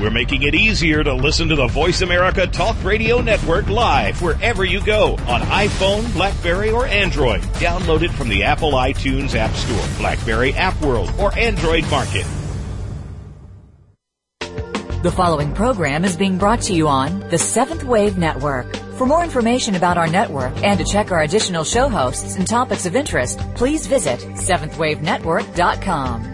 We're making it easier to listen to the Voice America Talk Radio Network live wherever you go on iPhone, Blackberry, or Android. Download it from the Apple iTunes App Store, Blackberry App World, or Android Market. The following program is being brought to you on the Seventh Wave Network. For more information about our network and to check our additional show hosts and topics of interest, please visit seventhwavenetwork.com.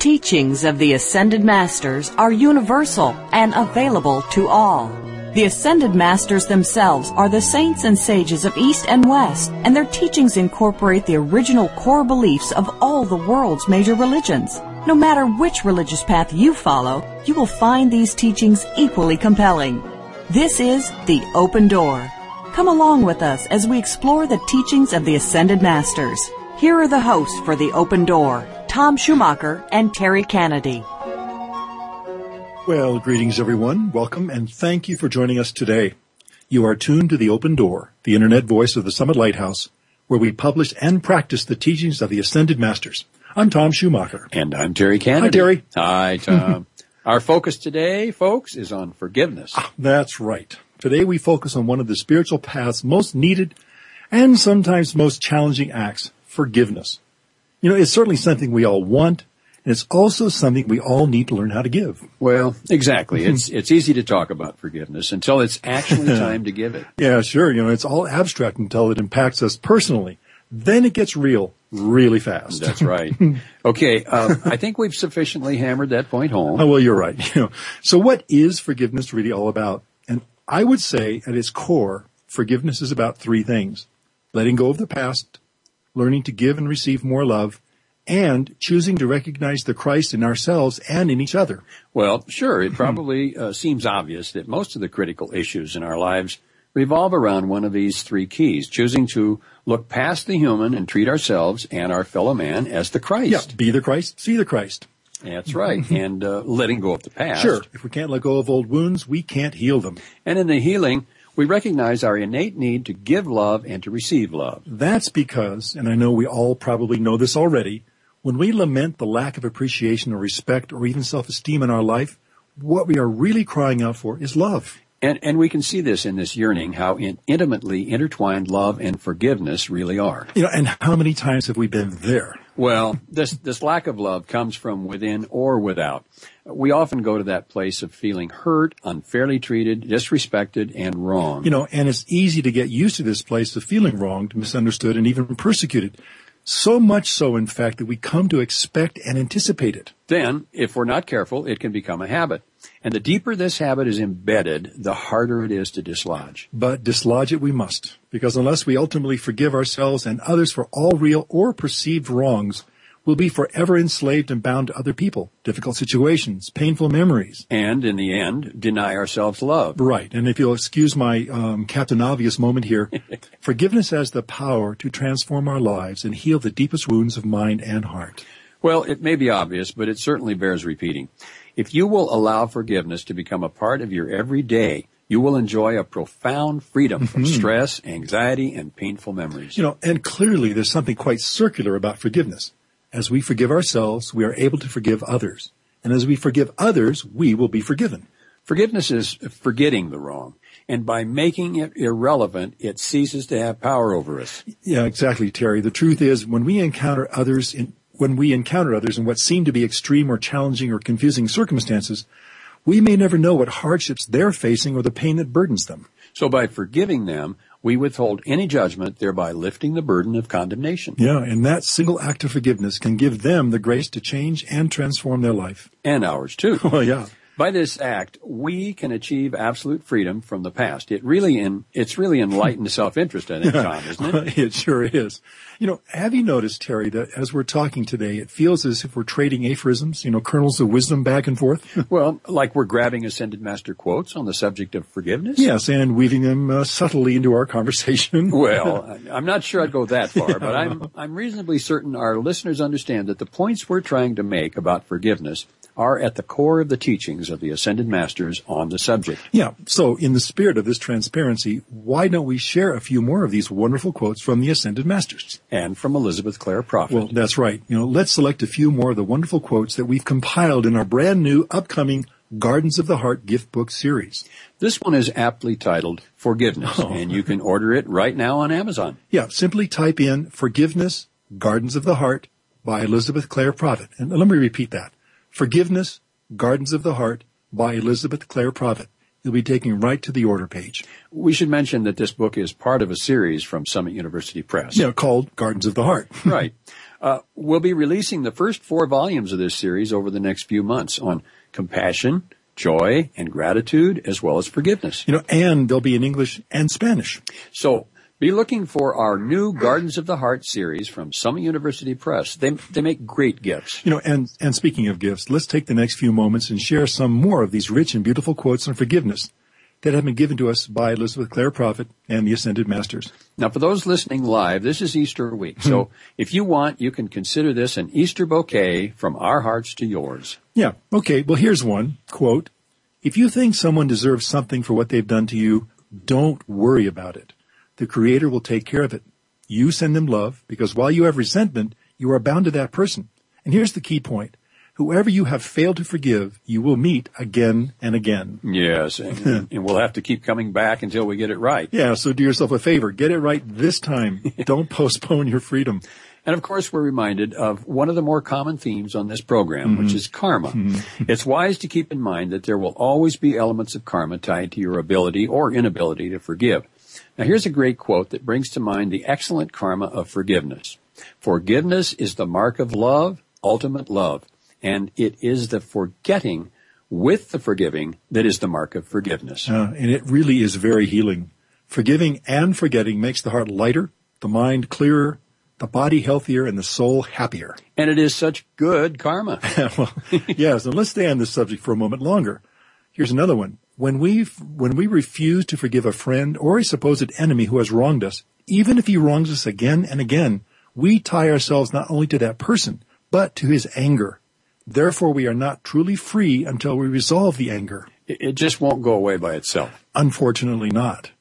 Teachings of the Ascended Masters are universal and available to all. The Ascended Masters themselves are the saints and sages of East and West, and their teachings incorporate the original core beliefs of all the world's major religions. No matter which religious path you follow, you will find these teachings equally compelling. This is The Open Door. Come along with us as we explore the teachings of the Ascended Masters. Here are the hosts for The Open Door, Tom Schumacher and Terry Kennedy. Well, greetings everyone. Welcome and thank you for joining us today. You are tuned to the Open Door, the internet voice of the Summit Lighthouse, where we publish and practice the teachings of the Ascended Masters. I'm Tom Schumacher. And I'm Terry Kennedy. Hi, Terry. Hi, Tom. Our focus today, folks, is on forgiveness. Ah, that's right. Today we focus on one of the spiritual path's most needed and sometimes most challenging acts, forgiveness. You know, it's certainly something we all want, and it's also something we all need to learn how to give. Well, exactly. it's it's easy to talk about forgiveness until it's actually time to give it. Yeah, sure. You know, it's all abstract until it impacts us personally. Then it gets real really fast. That's right. Okay, uh, I think we've sufficiently hammered that point home. Oh, well, you're right. You know, so what is forgiveness really all about? And I would say at its core, forgiveness is about three things. Letting go of the past, learning to give and receive more love, and choosing to recognize the Christ in ourselves and in each other. Well, sure, it probably uh, seems obvious that most of the critical issues in our lives revolve around one of these three keys, choosing to look past the human and treat ourselves and our fellow man as the Christ. Yeah, be the Christ, see the Christ. That's right. and uh, letting go of the past. Sure, if we can't let go of old wounds, we can't heal them. And in the healing, we recognize our innate need to give love and to receive love. That's because, and I know we all probably know this already, when we lament the lack of appreciation or respect or even self-esteem in our life, what we are really crying out for is love. And, and we can see this in this yearning, how in, intimately intertwined love and forgiveness really are. You know, and how many times have we been there? Well, this, this lack of love comes from within or without. We often go to that place of feeling hurt, unfairly treated, disrespected, and wrong. You know, and it's easy to get used to this place of feeling wronged, misunderstood, and even persecuted. So much so, in fact, that we come to expect and anticipate it. Then, if we're not careful, it can become a habit. And the deeper this habit is embedded, the harder it is to dislodge. But dislodge it we must, because unless we ultimately forgive ourselves and others for all real or perceived wrongs, we'll be forever enslaved and bound to other people, difficult situations, painful memories. And in the end, deny ourselves love. Right. And if you'll excuse my um, Captain Obvious moment here, forgiveness has the power to transform our lives and heal the deepest wounds of mind and heart. Well, it may be obvious, but it certainly bears repeating. If you will allow forgiveness to become a part of your everyday, you will enjoy a profound freedom from mm-hmm. stress, anxiety, and painful memories. You know, and clearly there's something quite circular about forgiveness. As we forgive ourselves, we are able to forgive others. And as we forgive others, we will be forgiven. Forgiveness is forgetting the wrong. And by making it irrelevant, it ceases to have power over us. Yeah, exactly, Terry. The truth is, when we encounter others in, when we encounter others in what seem to be extreme or challenging or confusing circumstances, we may never know what hardships they're facing or the pain that burdens them. So by forgiving them, we withhold any judgment, thereby lifting the burden of condemnation. Yeah, and that single act of forgiveness can give them the grace to change and transform their life. And ours too. Well, yeah. By this act, we can achieve absolute freedom from the past. It really in, it's really enlightened self-interest, I think, Tom, isn't it? it sure is. You know, have you noticed, Terry, that as we're talking today, it feels as if we're trading aphorisms, you know, kernels of wisdom back and forth? well, like we're grabbing Ascended Master quotes on the subject of forgiveness? Yes, and weaving them uh, subtly into our conversation. well, I'm not sure I'd go that far, but I'm, I'm reasonably certain our listeners understand that the points we're trying to make about forgiveness are at the core of the teachings of the Ascended Masters on the subject. Yeah. So in the spirit of this transparency, why don't we share a few more of these wonderful quotes from the Ascended Masters? And from Elizabeth Clare Prophet. Well, that's right. You know, let's select a few more of the wonderful quotes that we've compiled in our brand new upcoming Gardens of the Heart gift book series. This one is aptly titled Forgiveness, oh. and you can order it right now on Amazon. Yeah, simply type in Forgiveness, Gardens of the Heart by Elizabeth Clare Prophet. And let me repeat that. Forgiveness, Gardens of the Heart by Elizabeth Clare Prophet. You'll be taking right to the order page. We should mention that this book is part of a series from Summit University Press. Yeah, called Gardens of the Heart. right. Uh, we'll be releasing the first four volumes of this series over the next few months on compassion, joy, and gratitude, as well as forgiveness. You know, and they'll be in English and Spanish. So be looking for our new Gardens of the Heart series from Summit University Press. They, they make great gifts. You know, and, and speaking of gifts, let's take the next few moments and share some more of these rich and beautiful quotes on forgiveness that have been given to us by Elizabeth Clare Prophet and the Ascended Masters. Now, for those listening live, this is Easter week. So hmm. if you want, you can consider this an Easter bouquet from our hearts to yours. Yeah. Okay. Well, here's one quote. If you think someone deserves something for what they've done to you, don't worry about it. The Creator will take care of it. You send them love because while you have resentment, you are bound to that person. And here's the key point. Whoever you have failed to forgive, you will meet again and again. Yes, and, and, we'll have to keep coming back until we get it right. Yeah, so do yourself a favor. Get it right this time. Don't postpone your freedom. And of course, we're reminded of one of the more common themes on this program, mm-hmm. which is karma. Mm-hmm. it's wise to keep in mind that there will always be elements of karma tied to your ability or inability to forgive. Now here's a great quote that brings to mind the excellent karma of forgiveness. Forgiveness is the mark of love, ultimate love, and it is the forgetting with the forgiving that is the mark of forgiveness. Uh, and it really is very healing. Forgiving and forgetting makes the heart lighter, the mind clearer, the body healthier, and the soul happier. And it is such good karma. well, yes, and let's stay on this subject for a moment longer. Here's another one when we when we refuse to forgive a friend or a supposed enemy who has wronged us, even if he wrongs us again and again, we tie ourselves not only to that person, but to his anger. Therefore, we are not truly free until we resolve the anger. It just won't go away by itself. Unfortunately not.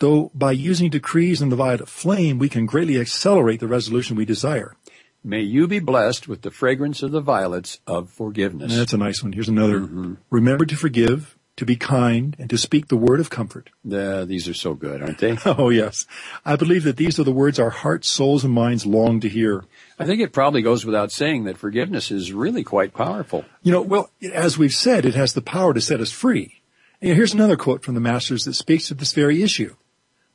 Though by using decrees and the violet flame, we can greatly accelerate the resolution we desire. May you be blessed with the fragrance of the violets of forgiveness. That's a nice one. Here's another. Mm-hmm. Remember to forgive, to be kind, and to speak the word of comfort. Uh, these are so good, aren't they? oh, yes. I believe that these are the words our hearts, souls, and minds long to hear. I think it probably goes without saying that forgiveness is really quite powerful. You know, well, as we've said, it has the power to set us free. And here's another quote from the Masters that speaks to this very issue.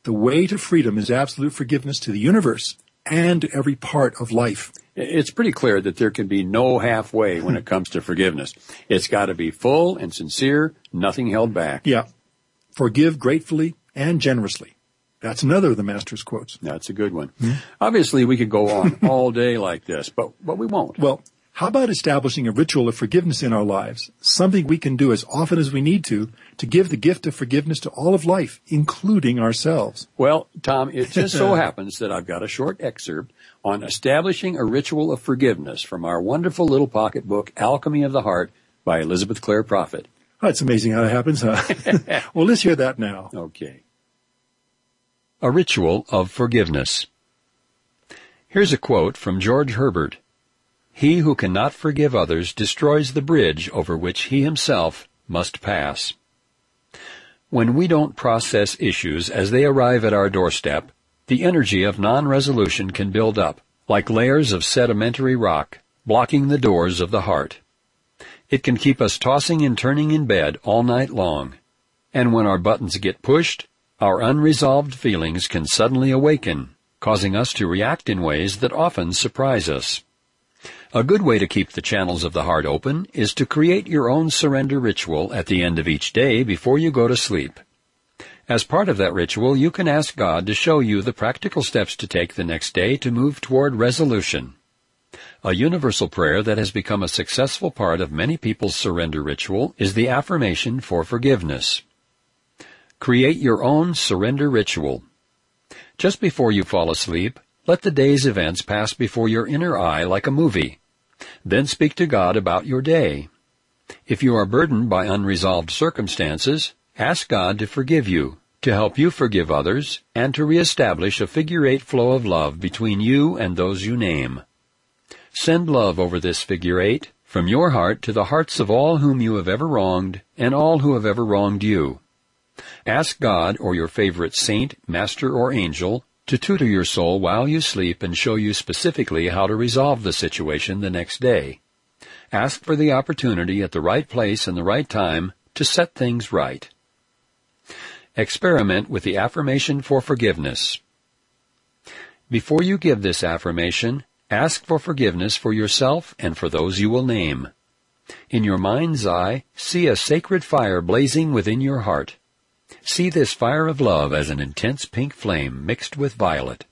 The way to freedom is absolute forgiveness to the universe and to every part of life. It's pretty clear that there can be no halfway when it comes to forgiveness. It's got to be full and sincere, nothing held back. Yeah. Forgive gratefully and generously. That's another of the master's quotes. That's a good one. Mm-hmm. Obviously, we could go on all day like this, but, but we won't. Well, how about establishing a ritual of forgiveness in our lives? Something we can do as often as we need to to give the gift of forgiveness to all of life, including ourselves. Well, Tom, it just so happens that I've got a short excerpt on establishing a ritual of forgiveness from our wonderful little pocket book, Alchemy of the Heart by Elizabeth Clare Prophet. Oh, it's amazing how that happens, huh? well, let's hear that now. Okay. A ritual of forgiveness. Here's a quote from George Herbert. He who cannot forgive others destroys the bridge over which he himself must pass. When we don't process issues as they arrive at our doorstep, the energy of non-resolution can build up, like layers of sedimentary rock, blocking the doors of the heart. It can keep us tossing and turning in bed all night long. And when our buttons get pushed, our unresolved feelings can suddenly awaken, causing us to react in ways that often surprise us. A good way to keep the channels of the heart open is to create your own surrender ritual at the end of each day before you go to sleep. As part of that ritual, you can ask God to show you the practical steps to take the next day to move toward resolution. A universal prayer that has become a successful part of many people's surrender ritual is the affirmation for forgiveness. Create your own surrender ritual. Just before you fall asleep, let the day's events pass before your inner eye like a movie. Then speak to God about your day. If you are burdened by unresolved circumstances, ask God to forgive you, to help you forgive others, and to reestablish a figure eight flow of love between you and those you name. Send love over this figure eight from your heart to the hearts of all whom you have ever wronged and all who have ever wronged you. Ask God or your favorite saint, master, or angel to tutor your soul while you sleep and show you specifically how to resolve the situation the next day. Ask for the opportunity at the right place and the right time to set things right. Experiment with the affirmation for forgiveness. Before you give this affirmation, ask for forgiveness for yourself and for those you will name. In your mind's eye, see a sacred fire blazing within your heart. See this fire of love as an intense pink flame mixed with violet.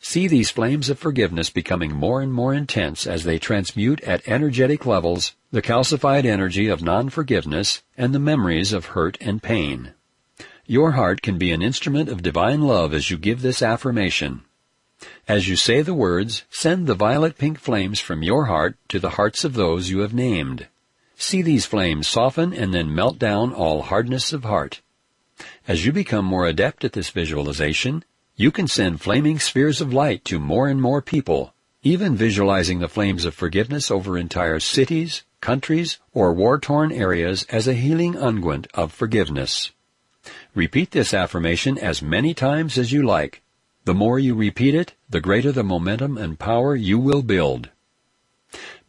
See these flames of forgiveness becoming more and more intense as they transmute at energetic levels the calcified energy of non-forgiveness and the memories of hurt and pain. Your heart can be an instrument of divine love as you give this affirmation. As you say the words, send the violet pink flames from your heart to the hearts of those you have named. See these flames soften and then melt down all hardness of heart. As you become more adept at this visualization, you can send flaming spheres of light to more and more people, even visualizing the flames of forgiveness over entire cities, countries, or war-torn areas as a healing unguent of forgiveness. Repeat this affirmation as many times as you like. The more you repeat it, the greater the momentum and power you will build.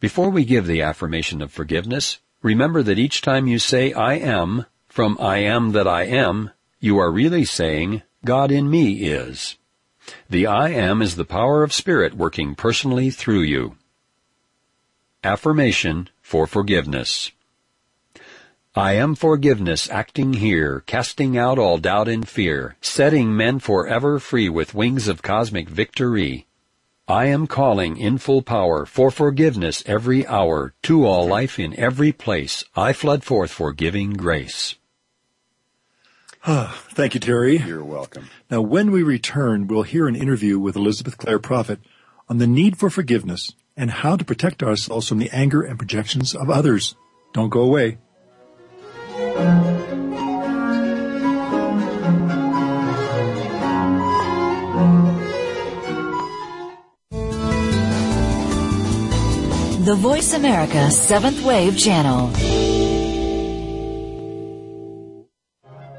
Before we give the affirmation of forgiveness, remember that each time you say I am, from I am that I am, you are really saying, God in me is. The I am is the power of spirit working personally through you. Affirmation for forgiveness. I am forgiveness acting here, casting out all doubt and fear, setting men forever free with wings of cosmic victory. I am calling in full power for forgiveness every hour to all life in every place. I flood forth forgiving grace. Thank you, Terry. You're welcome. Now, when we return, we'll hear an interview with Elizabeth Clare Prophet on the need for forgiveness and how to protect ourselves from the anger and projections of others. Don't go away. The Voice America Seventh Wave Channel.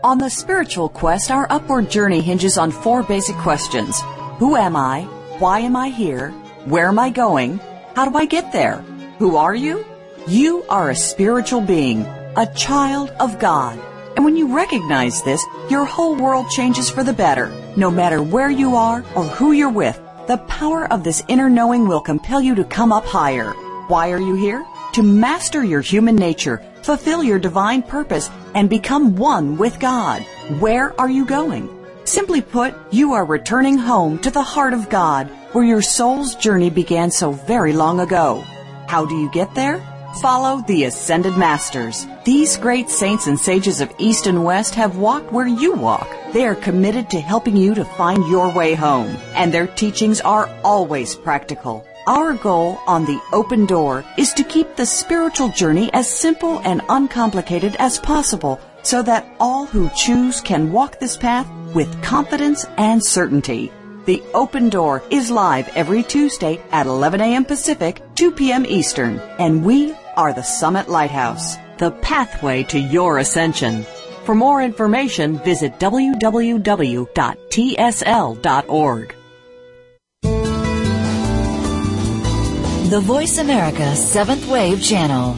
On the spiritual quest, our upward journey hinges on four basic questions. Who am I? Why am I here? Where am I going? How do I get there? Who are you? You are a spiritual being, a child of God. And when you recognize this, your whole world changes for the better. No matter where you are or who you're with, the power of this inner knowing will compel you to come up higher. Why are you here? To master your human nature, fulfill your divine purpose, and become one with God. Where are you going? Simply put, you are returning home to the heart of God, where your soul's journey began so very long ago. How do you get there? Follow the Ascended Masters. These great saints and sages of East and West have walked where you walk. They are committed to helping you to find your way home, and their teachings are always practical. Our goal on the open door is to keep the spiritual journey as simple and uncomplicated as possible so that all who choose can walk this path with confidence and certainty. The Open Door is live every Tuesday at 11 a.m. Pacific, 2 p.m. Eastern, and we are the Summit Lighthouse, the pathway to your ascension. For more information, visit www.tsl.org. The Voice America Seventh Wave Channel.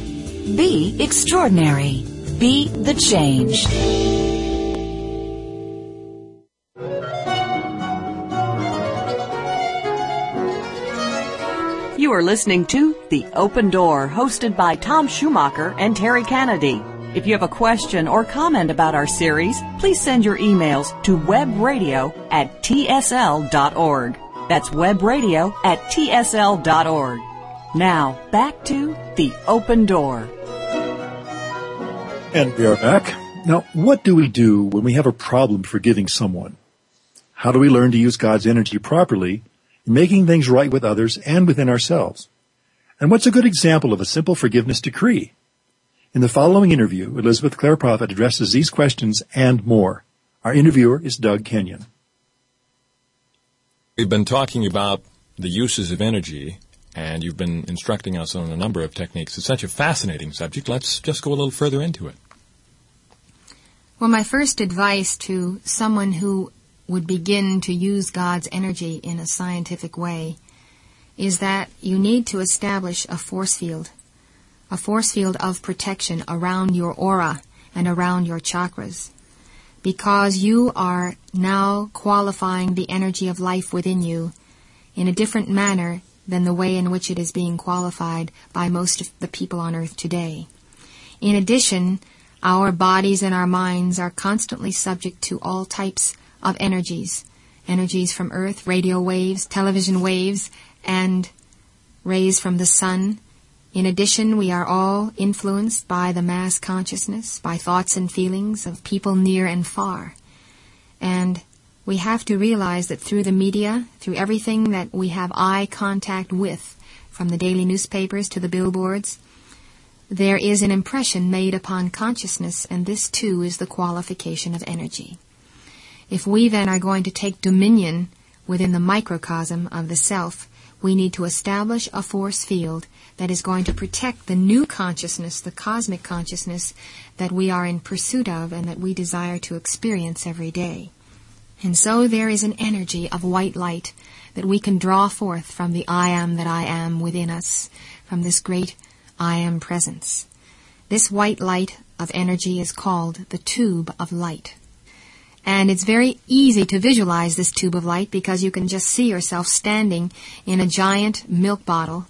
Be extraordinary. Be the change. You are listening to The Open Door, hosted by Tom Schumacher and Terry Kennedy. If you have a question or comment about our series, please send your emails to webradio at tsl.org. That's webradio at tsl.org. Now, back to The Open Door. And we are back. Now, what do we do when we have a problem forgiving someone? How do we learn to use God's energy properly in making things right with others and within ourselves? And what's a good example of a simple forgiveness decree? In the following interview, Elizabeth Clare Prophet addresses these questions and more. Our interviewer is Doug Kenyon. We've been talking about the uses of energy, and you've been instructing us on a number of techniques. It's such a fascinating subject. Let's just go a little further into it. Well, my first advice to someone who would begin to use God's energy in a scientific way is that you need to establish a force field a force field of protection around your aura and around your chakras. Because you are now qualifying the energy of life within you in a different manner than the way in which it is being qualified by most of the people on earth today. In addition, our bodies and our minds are constantly subject to all types of energies. Energies from earth, radio waves, television waves, and rays from the sun, in addition, we are all influenced by the mass consciousness, by thoughts and feelings of people near and far. And we have to realize that through the media, through everything that we have eye contact with, from the daily newspapers to the billboards, there is an impression made upon consciousness, and this too is the qualification of energy. If we then are going to take dominion within the microcosm of the self, we need to establish a force field that is going to protect the new consciousness, the cosmic consciousness that we are in pursuit of and that we desire to experience every day. And so there is an energy of white light that we can draw forth from the I am that I am within us, from this great I am presence. This white light of energy is called the tube of light. And it's very easy to visualize this tube of light because you can just see yourself standing in a giant milk bottle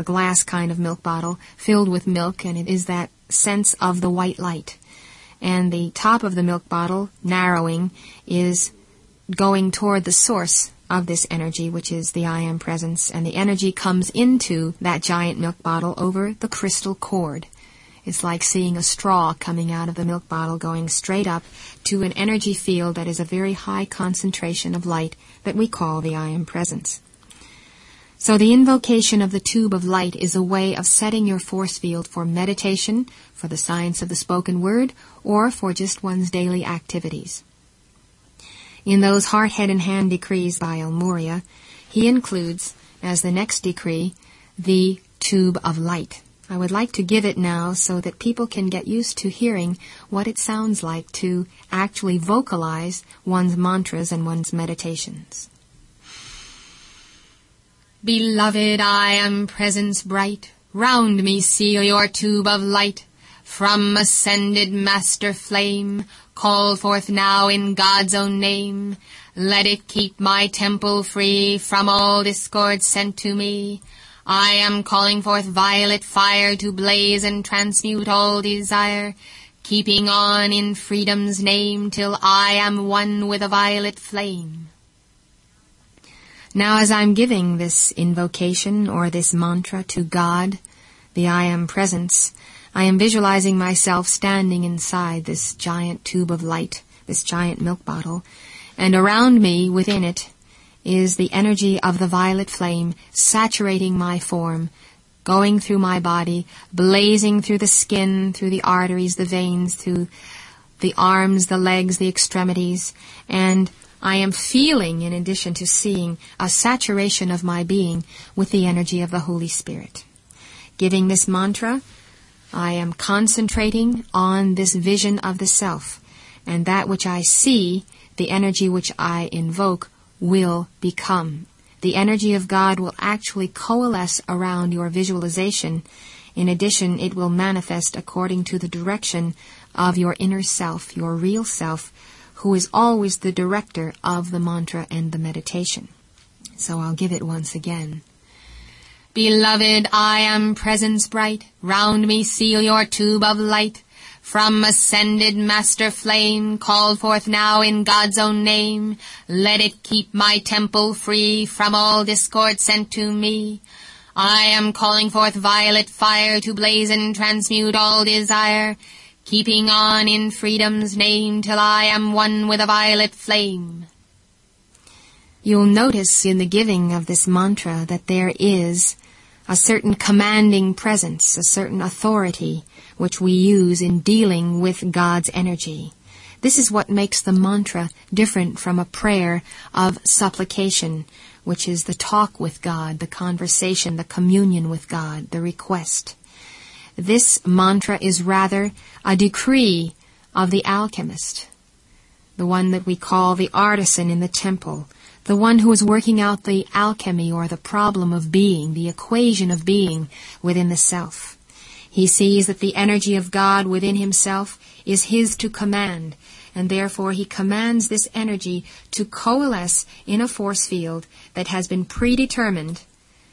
the glass kind of milk bottle filled with milk, and it is that sense of the white light. And the top of the milk bottle, narrowing, is going toward the source of this energy, which is the I am presence, and the energy comes into that giant milk bottle over the crystal cord. It's like seeing a straw coming out of the milk bottle going straight up to an energy field that is a very high concentration of light that we call the I am presence. So the invocation of the tube of light is a way of setting your force field for meditation, for the science of the spoken word, or for just one's daily activities. In those heart, head, and hand decrees by El Morya, he includes, as the next decree, the tube of light. I would like to give it now so that people can get used to hearing what it sounds like to actually vocalize one's mantras and one's meditations. Beloved, I am presence bright. Round me seal your tube of light. From ascended master flame, call forth now in God's own name. Let it keep my temple free from all discord sent to me. I am calling forth violet fire to blaze and transmute all desire, keeping on in freedom's name till I am one with a violet flame. Now, as I'm giving this invocation or this mantra to God, the I Am Presence, I am visualizing myself standing inside this giant tube of light, this giant milk bottle, and around me, within it, is the energy of the violet flame saturating my form, going through my body, blazing through the skin, through the arteries, the veins, through the arms, the legs, the extremities, and I am feeling, in addition to seeing, a saturation of my being with the energy of the Holy Spirit. Giving this mantra, I am concentrating on this vision of the self, and that which I see, the energy which I invoke, will become. The energy of God will actually coalesce around your visualization. In addition, it will manifest according to the direction of your inner self, your real self, who is always the director of the mantra and the meditation. So I'll give it once again. Beloved, I am presence bright, round me seal your tube of light. From ascended master flame, called forth now in God's own name. Let it keep my temple free from all discord sent to me. I am calling forth violet fire to blaze and transmute all desire, keeping on in freedom's name till I am one with a violet flame. You'll notice in the giving of this mantra that there is a certain commanding presence, a certain authority which we use in dealing with God's energy. This is what makes the mantra different from a prayer of supplication, which is the talk with God, the conversation, the communion with God, the request. This mantra is rather a decree of the alchemist, the one that we call the artisan in the temple, the one who is working out the alchemy or the problem of being, the equation of being within the self. He sees that the energy of God within himself is his to command, and therefore he commands this energy to coalesce in a force field that has been predetermined,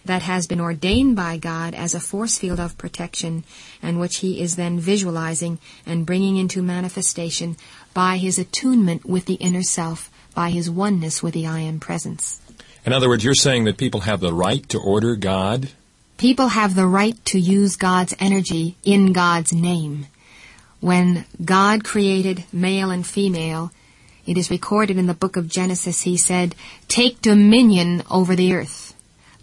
that has been ordained by God as a force field of protection, and which he is then visualizing and bringing into manifestation by his attunement with the inner self by his oneness with the I Am presence. In other words, you're saying that people have the right to order God? People have the right to use God's energy in God's name. When God created male and female, it is recorded in the book of Genesis, he said, Take dominion over the earth.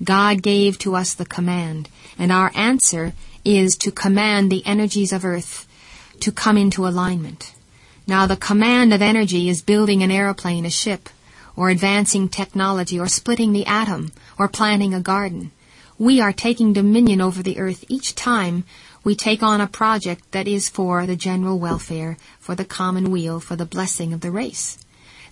God gave to us the command, and our answer is to command the energies of earth to come into alignment. Now the command of energy is building an aeroplane, a ship, or advancing technology, or splitting the atom, or planting a garden. We are taking dominion over the earth each time we take on a project that is for the general welfare, for the common weal, for the blessing of the race.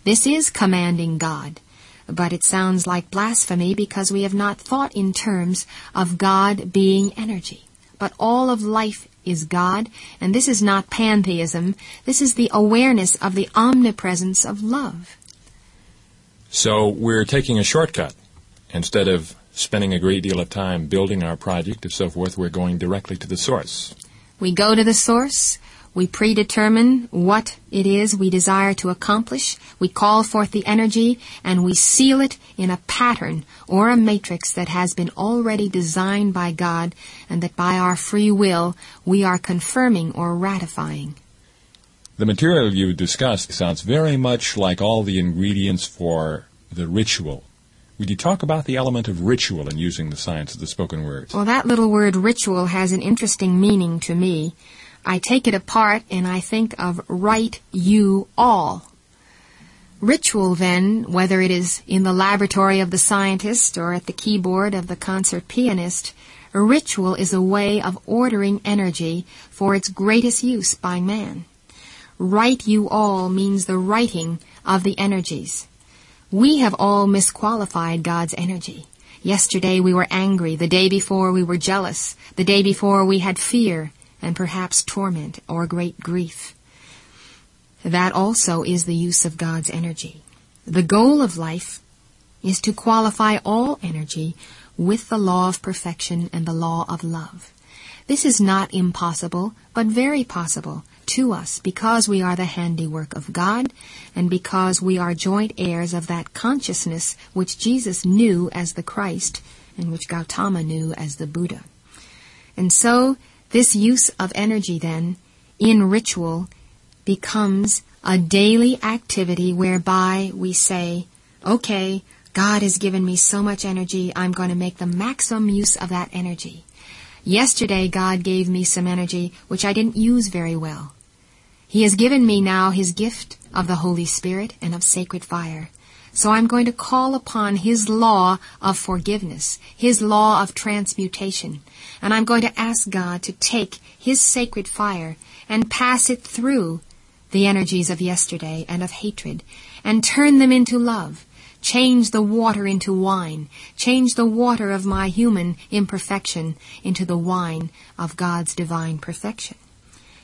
This is commanding God, but it sounds like blasphemy because we have not thought in terms of God being energy. But all of life is God, and this is not pantheism. This is the awareness of the omnipresence of love. So we're taking a shortcut. Instead of spending a great deal of time building our project and so forth, we're going directly to the source. We go to the source, we predetermine what it is we desire to accomplish. We call forth the energy and we seal it in a pattern or a matrix that has been already designed by God and that by our free will we are confirming or ratifying. The material you discussed sounds very much like all the ingredients for the ritual. Would you talk about the element of ritual in using the science of the spoken word? Well, that little word ritual has an interesting meaning to me. I take it apart and I think of right you all. Ritual then, whether it is in the laboratory of the scientist or at the keyboard of the concert pianist, ritual is a way of ordering energy for its greatest use by man. Right you all means the righting of the energies. We have all misqualified God's energy. Yesterday we were angry, the day before we were jealous, the day before we had fear, and perhaps torment or great grief. That also is the use of God's energy. The goal of life is to qualify all energy with the law of perfection and the law of love. This is not impossible, but very possible to us because we are the handiwork of God and because we are joint heirs of that consciousness which Jesus knew as the Christ and which Gautama knew as the Buddha. And so this use of energy then in ritual becomes a daily activity whereby we say, okay, God has given me so much energy, I'm going to make the maximum use of that energy. Yesterday God gave me some energy which I didn't use very well. He has given me now His gift of the Holy Spirit and of sacred fire. So I'm going to call upon His law of forgiveness, His law of transmutation, and I'm going to ask God to take His sacred fire and pass it through the energies of yesterday and of hatred and turn them into love. Change the water into wine. Change the water of my human imperfection into the wine of God's divine perfection.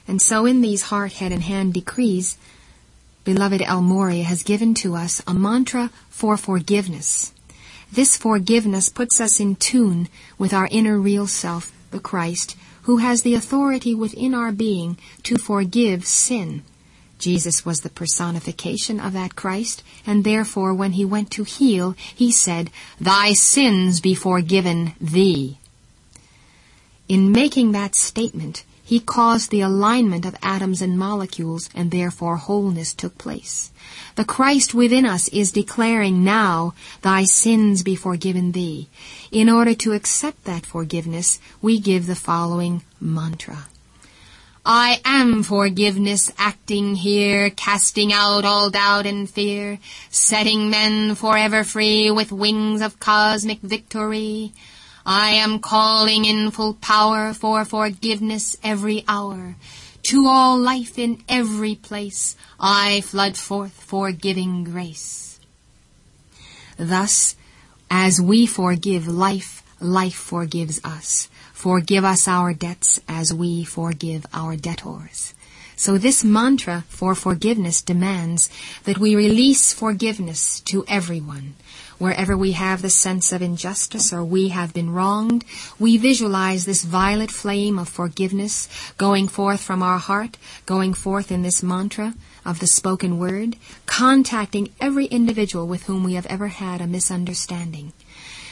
And so in these heart, head, and hand decrees, beloved El Morya has given to us a mantra for forgiveness. This forgiveness puts us in tune with our inner real self, the Christ, who has the authority within our being to forgive sin. Jesus was the personification of that Christ, and therefore when he went to heal, he said, Thy sins be forgiven thee. In making that statement, he caused the alignment of atoms and molecules, and therefore wholeness took place. The Christ within us is declaring now, Thy sins be forgiven thee. In order to accept that forgiveness, we give the following mantra. I am forgiveness acting here, casting out all doubt and fear, setting men forever free with wings of cosmic victory. I am calling in full power for forgiveness every hour. To all life in every place, I flood forth forgiving grace. Thus, as we forgive life, life forgives us. Forgive us our debts as we forgive our debtors. So this mantra for forgiveness demands that we release forgiveness to everyone. Wherever we have the sense of injustice or we have been wronged, we visualize this violet flame of forgiveness going forth from our heart, going forth in this mantra of the spoken word, contacting every individual with whom we have ever had a misunderstanding.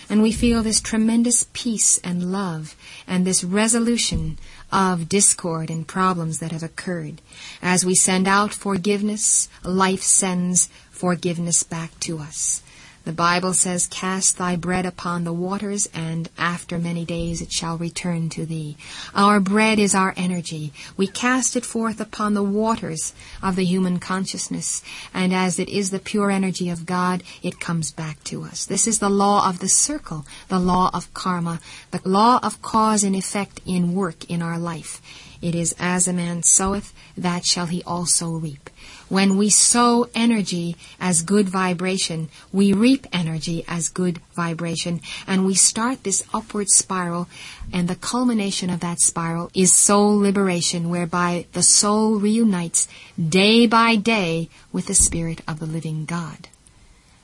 And we feel this tremendous peace and love and this resolution of discord and problems that have occurred. As we send out forgiveness, life sends forgiveness back to us. The Bible says, Cast thy bread upon the waters, and after many days it shall return to thee. Our bread is our energy. We cast it forth upon the waters of the human consciousness, and as it is the pure energy of God, it comes back to us. This is the law of the circle, the law of karma, the law of cause and effect in work in our life. It is as a man soweth, that shall he also reap. When we sow energy as good vibration, we reap energy as good vibration, and we start this upward spiral, and the culmination of that spiral is soul liberation, whereby the soul reunites day by day with the Spirit of the living God.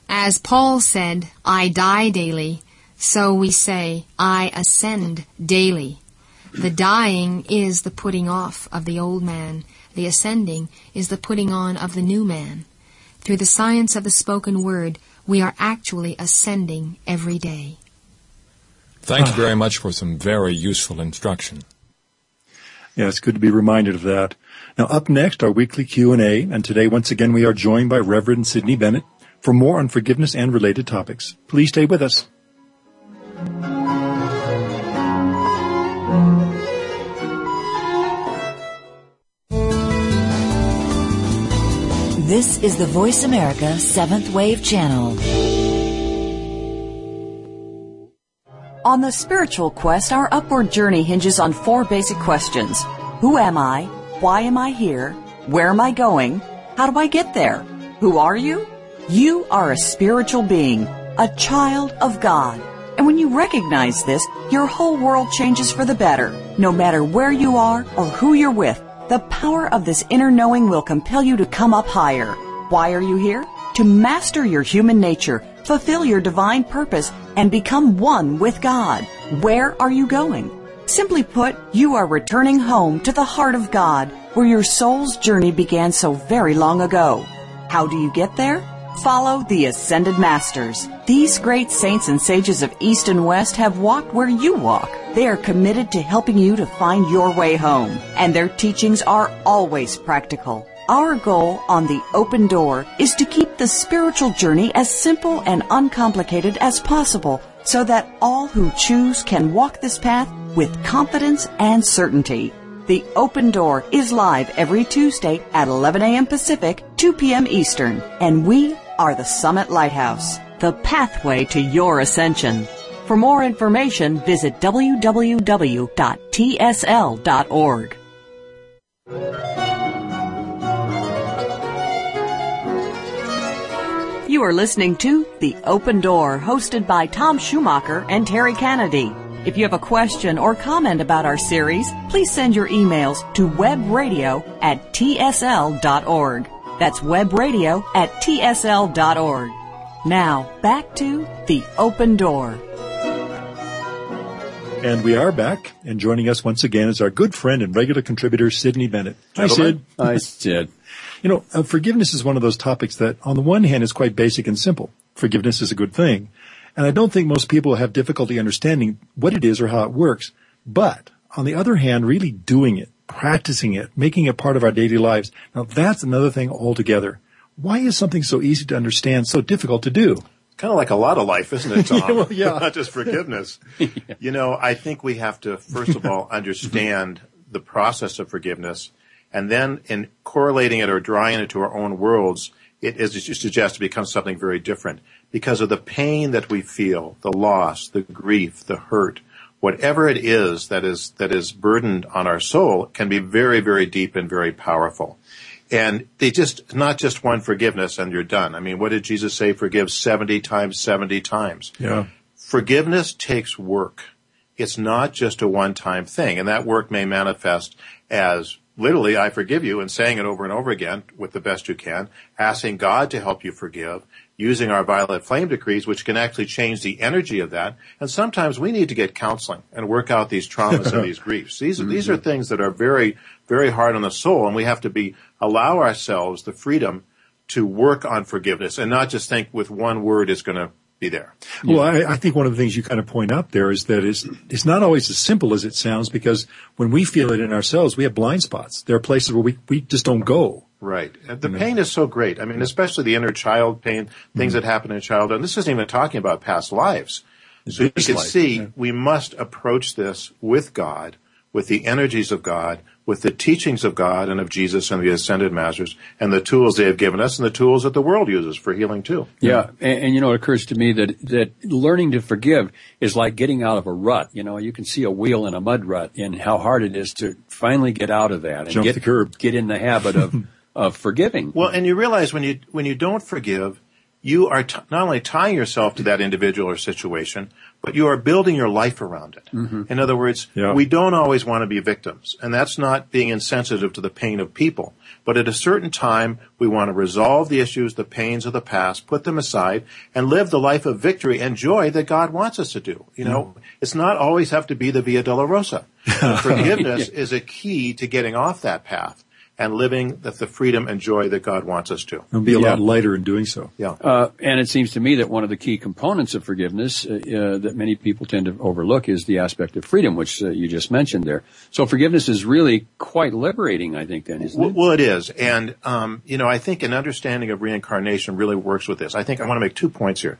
As Paul said, I die daily, so we say, I ascend daily. The dying is the putting off of the old man, the ascending is the putting on of the new man. Through the science of the spoken word, we are actually ascending every day. Thank you very much for some very useful instruction. Yeah, it's good to be reminded of that. Now, up next, our weekly Q&A, and today, once again, we are joined by Reverend Sidney Bennett for more on forgiveness and related topics. Please stay with us. This is the Voice America Seventh Wave Channel. On the spiritual quest, our upward journey hinges on four basic questions. Who am I? Why am I here? Where am I going? How do I get there? Who are you? You are a spiritual being, a child of God. And when you recognize this, your whole world changes for the better. No matter where you are or who you're with, the power of this inner knowing will compel you to come up higher. Why are you here? To master your human nature, fulfill your divine purpose, and become one with God. Where are you going? Simply put, you are returning home to the heart of God, where your soul's journey began so very long ago. How do you get there? Follow the Ascended Masters. These great saints and sages of East and West have walked where you walk. They are committed to helping you to find your way home, and their teachings are always practical. Our goal on the open door is to keep the spiritual journey as simple and uncomplicated as possible so that all who choose can walk this path with confidence and certainty. The Open Door is live every Tuesday at 11 a.m. Pacific, 2 p.m. Eastern, and we are the Summit Lighthouse, the pathway to your ascension. For more information, visit www.tsl.org. You are listening to The Open Door, hosted by Tom Schumacher and Terry Kennedy. If you have a question or comment about our series, please send your emails to webradio at tsl.org. That's webradio at tsl.org. Now, back to The Open Door. And we are back, and joining us once again is our good friend and regular contributor, Sidney Bennett. Hi, Sid. I Sid. You know, uh, forgiveness is one of those topics that, on the one hand, is quite basic and simple. Forgiveness is a good thing. And I don't think most people have difficulty understanding what it is or how it works. But, on the other hand, really doing it, practicing it, making it part of our daily lives, now that's another thing altogether. Why is something so easy to understand so difficult to do? kind of like a lot of life, isn't it, Tom? Yeah, well, yeah. Not just forgiveness. You know, I think we have to, first of all, understand the process of forgiveness, and then in correlating it or drawing it to our own worlds, it is it suggests to become something very different because of the pain that we feel, the loss, the grief, the hurt, whatever it is that is that is burdened on our soul can be very, very deep and very powerful. And they just, not just one forgiveness and you're done. I mean, what did Jesus say? Forgive 70 times, 70 times. Yeah. Forgiveness takes work. It's not just a one-time thing. And that work may manifest as literally, I forgive you and saying it over and over again with the best you can, asking God to help you forgive, using our violet flame decrees, which can actually change the energy of that. And sometimes we need to get counseling and work out these traumas and these griefs. These are, these are mm-hmm. things that are very, very hard on the soul, and we have to be allow ourselves the freedom to work on forgiveness and not just think with one word is going to be there. Well, I, I think one of the things you kind of point out there is that it's, it's not always as simple as it sounds because when we feel it in ourselves, we have blind spots. There are places where we, we just don't go. Right. And The pain is so great. I mean, especially the inner child pain, things mm-hmm. that happen in childhood. And this isn't even talking about past lives. So you can life, see yeah. we must approach this with God, with the energies of God, with the teachings of God and of Jesus and the ascended masters and the tools they have given us and the tools that the world uses for healing too. Yeah, and, and you know, it occurs to me that that learning to forgive is like getting out of a rut. You know, you can see a wheel in a mud rut, and how hard it is to finally get out of that and Jump get the curb. get in the habit of of forgiving. Well, and you realize when you when you don't forgive, you are t- not only tying yourself to that individual or situation, but you are building your life around it. Mm-hmm. In other words, Yeah. we don't always want to be victims, and that's not being insensitive to the pain of people. But at a certain time, we want to resolve the issues, the pains of the past, put them aside, and live the life of victory and joy that God wants us to do. You know, mm-hmm. it's not always have to be the Via Dolorosa. Forgiveness is a key to getting off that path and living the, the freedom and joy that God wants us to. It'll be a lot lighter in doing so. Yeah. Uh, and it seems to me that one of the key components of forgiveness uh, uh, that many people tend to overlook is the aspect of freedom, which uh, you just mentioned there. So forgiveness is really quite liberating, I think, then, isn't Well, it? well, it is. And, um, you know, I think an understanding of reincarnation really works with this. I think I want to make two points here.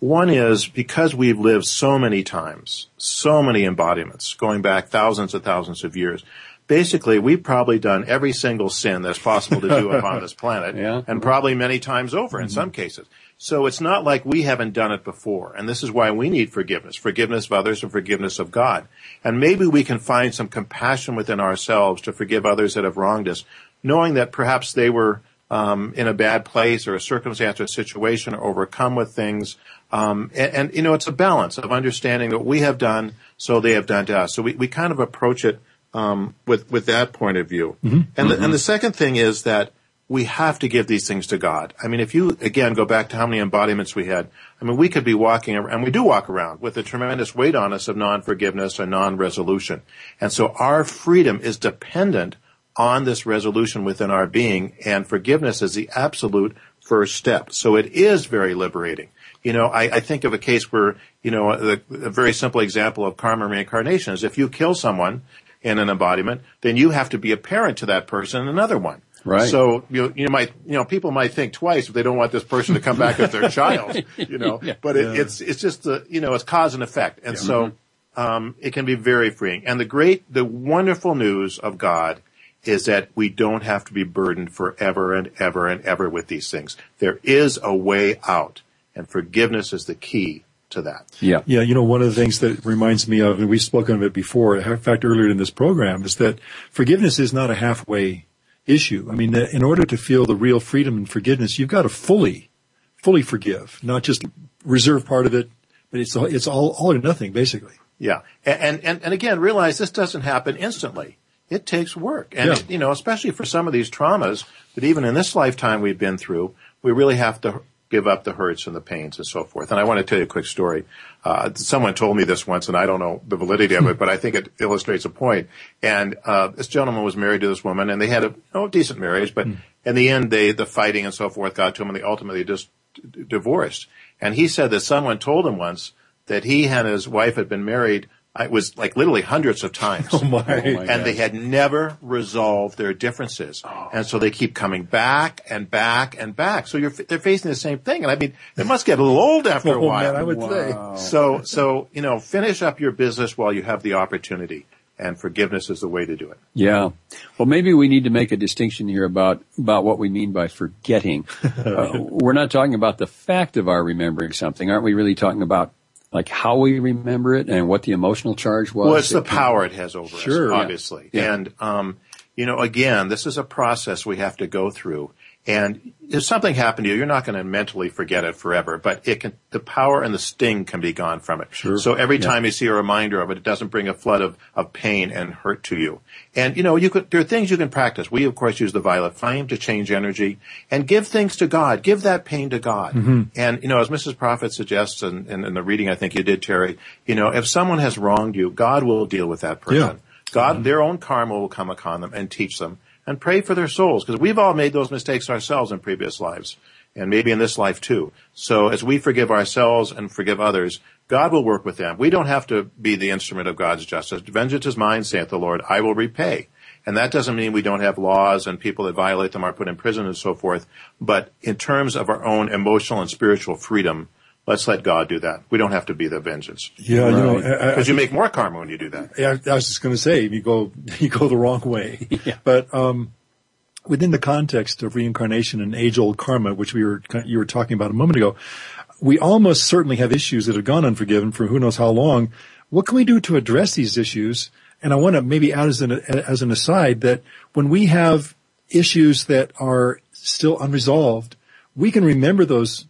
One is because we've lived so many times, so many embodiments, going back thousands and thousands of years, basically we've probably done every single sin that's possible to do upon this planet, Yeah. and probably many times over in some cases. So it's not like we haven't done it before, and this is why we need forgiveness, forgiveness of others and forgiveness of God. And maybe we can find some compassion within ourselves to forgive others that have wronged us, knowing that perhaps they were um, in a bad place or a circumstance or a situation or overcome with things. Um, and, and, you know, it's a balance of understanding that we have done, so they have done to us. So we, we kind of approach it um, with with that point of view. And the, and the second thing is that we have to give these things to God. I mean, if you again go back to how many embodiments we had, I mean, we could be walking around, and we do walk around with a tremendous weight on us of non-forgiveness or non-resolution. And so our freedom is dependent on this resolution within our being, and forgiveness is the absolute first step. So it is very liberating. You know, I, I think of a case where, you know, a, a very simple example of karma reincarnation is if you kill someone in an embodiment, then you have to be a parent to that person in another one. Right. So you you might you know people might think twice if they don't want this person to come back as their child. You know, but it, it's it's just the you know it's cause and effect, and so um, it can be very freeing. And the great the wonderful news of God is that we don't have to be burdened forever and ever and ever with these things. There is a way out, and forgiveness is the key to that. Yeah. Yeah, you know, one of the things that reminds me of, and we've spoken of it before, in fact, earlier in this program, is that forgiveness is not a halfway issue. I mean, in order to feel the real freedom and forgiveness, you've got to fully, fully forgive, not just reserve part of it, but it's it's all all or nothing, basically. Yeah, and and and again, realize this doesn't happen instantly. It takes work, and Yeah. it- you know, especially for some of these traumas that even in this lifetime we've been through, we really have to give up the hurts and the pains and so forth. And I want to tell you a quick story. Uh, someone told me this once, and I don't know the validity of it, but I think it illustrates a point. And uh, this gentleman was married to this woman, and they had a you know, decent marriage, but mm. in the end, they the fighting and so forth got to him, and they ultimately just d- divorced. And he said that someone told him once that he and his wife had been married it was like literally hundreds of times. Oh my. Oh my and they had never resolved their differences. Oh. And so they keep coming back and back and back. So you're, they're facing the same thing. And I mean, it must get a little old after oh, a while. Man, I would wow. say. So, so, you know, finish up your business while you have the opportunity. And forgiveness is the way to do it. Yeah. Well, maybe we need to make a distinction here about, about what we mean by forgetting. uh, we're not talking about the fact of our remembering something. Aren't we really talking about like how we remember it and what the emotional charge was. Well, it's the power it has over sure, us, obviously. Yeah. And, um, you know, again, this is a process we have to go through. And if something happened to you, you're not going to mentally forget it forever, but it can, the power and the sting can be gone from it. Sure. So every yeah. time you see a reminder of it, it doesn't bring a flood of, of pain and hurt to you. And, you know, you could, there are things you can practice. We, of course, use the violet flame to change energy and give things to God. Give that pain to God. Mm-hmm. And, you know, as Mrs. Prophet suggests in, in, in, the reading I think you did, Terry, you know, if someone has wronged you, God will deal with that person. Yeah. God, mm-hmm. their own karma will come upon them and teach them and pray for their souls because we've all made those mistakes ourselves in previous lives and maybe in this life too. So as we forgive ourselves and forgive others, God will work with them. We don't have to be the instrument of God's justice. Vengeance is mine, saith the Lord. I will repay. And that doesn't mean we don't have laws and people that violate them are put in prison and so forth. But in terms of our own emotional and spiritual freedom, Let's let God do that. We don't have to be the vengeance. Yeah, right. you know, because you make more karma when you do that. Yeah, I was just going to say you go you go the wrong way. yeah. But um, within the context of reincarnation and age-old karma, which we were you were talking about a moment ago, we almost certainly have issues that have gone unforgiven for who knows how long. What can we do to address these issues? And I want to maybe add as an as an aside that when we have issues that are still unresolved, we can remember those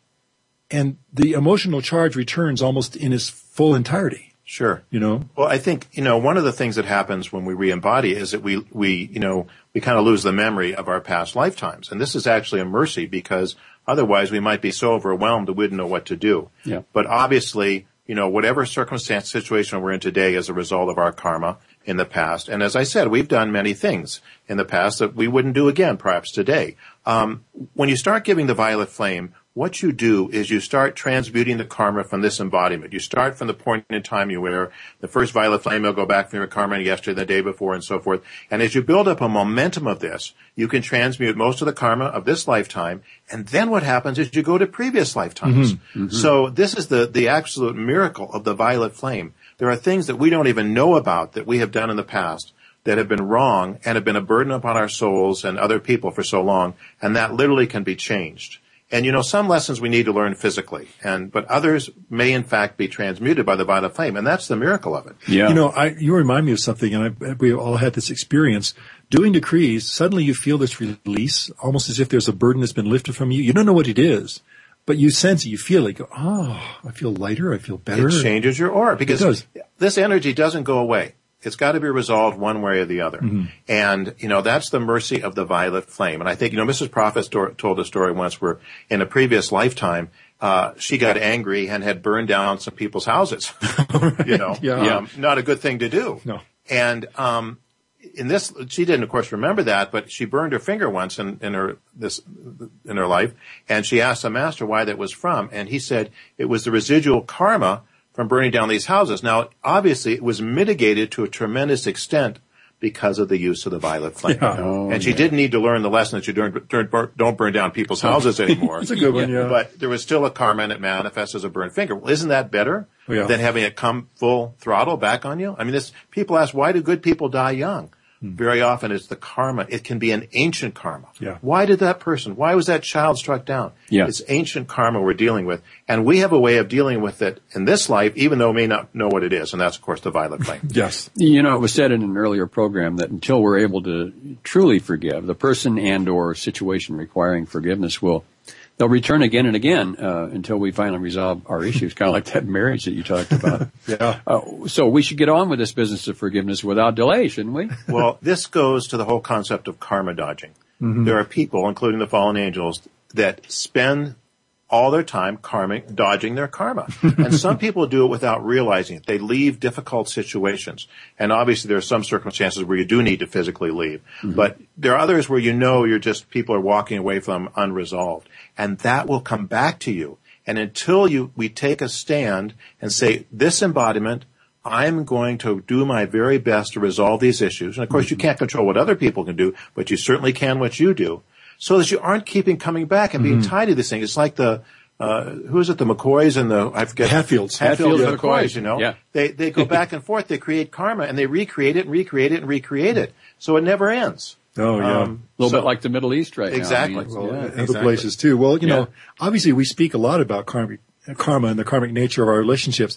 and the emotional charge returns almost in its full entirety. Sure. You know? Well, I think, you know, one of the things that happens when we re-embody is that we, we, you know, we kind of lose the memory of our past lifetimes. And this is actually a mercy because otherwise we might be so overwhelmed that we wouldn't know what to do. Yeah. But obviously, you know, whatever circumstance, situation we're in today is a result of our karma in the past. And as I said, we've done many things in the past that we wouldn't do again, perhaps today. Um, when you start giving the violet flame, what you do is you start transmuting the karma from this embodiment. You start from the point in time you were the first violet flame will go back from your karma yesterday, the day before, and so forth. And as you build up a momentum of this, you can transmute most of the karma of this lifetime. And then what happens is you go to previous lifetimes. Mm-hmm. Mm-hmm. So this is the, the absolute miracle of the violet flame. There are things that we don't even know about that we have done in the past that have been wrong and have been a burden upon our souls and other people for so long. And that literally can be changed. And you know, some lessons we need to learn physically, and but others may in fact be transmuted by the violet flame, and that's the miracle of it. Yeah. You know, I, you remind me of something, and I, we all had this experience. Doing decrees, suddenly you feel this release, almost as if there's a burden that's been lifted from you. You don't know what it is, but you sense it, you feel it. You Go, Oh, I feel lighter, I feel better. It changes your aura because this energy doesn't go away. It's got to be resolved one way or the other. Mm-hmm. And, you know, that's the mercy of the violet flame. And I think, you know, Mrs. Prophet told a story once where in a previous lifetime, uh, she got angry and had burned down some people's houses. you know, yeah. Um, not a good thing to do. No. And, um, in this, she didn't, of course, remember that, but she burned her finger once in, in her this in her life, and she asked the master why that was from, and he said it was the residual karma from burning down these houses. Now, obviously, it was mitigated to a tremendous extent because of the use of the violet flame. Yeah. Oh, and she yeah. didn't need to learn the lesson that you don't, don't burn down people's houses anymore. That's a good one, yeah. But there was still a karma and it manifests as a burned finger. Well, isn't that better yeah. than having it come full throttle back on you? I mean, this, people ask, why do good people die young? Very often it's the karma. It can be an ancient karma. Yeah. Why did that person, why was that child struck down? Yeah. It's ancient karma we're dealing with. And we have a way of dealing with it in this life, even though we may not know what it is. And that's, of course, the violet flame. yes. You know, it was said in an earlier program that until we're able to truly forgive, the person and or situation requiring forgiveness will they'll return again and again uh, until we finally resolve our issues, kind of like that marriage that you talked about. yeah. Uh, so we should get on with this business of forgiveness without delay, shouldn't we? well, this goes to the whole concept of karma dodging. Mm-hmm. There are people, including the fallen angels, that spend all their time karmic, dodging their karma. and some people do it without realizing it. They leave difficult situations. And obviously there are some circumstances where you do need to physically leave. Mm-hmm. But there are others where you know you're just, people are walking away from unresolved. And that will come back to you. And until you, we take a stand and say, this embodiment, I'm going to do my very best to resolve these issues. And of course, mm-hmm. you can't control what other people can do, but you certainly can what you do so that you aren't keeping coming back and being mm-hmm. tied to this thing. It's like the, uh, who is it? The McCoys and the I forget Hatfields. Hatfields, Hatfields McCoys. You know, yeah. they they go back and forth. They create karma and they recreate it and recreate it and recreate it. So it never ends. Oh yeah, um, a little so, bit like the Middle East right exactly. now. I mean, well, yeah, other exactly. places too. Well, you yeah. know, obviously we speak a lot about karma and the karmic nature of our relationships,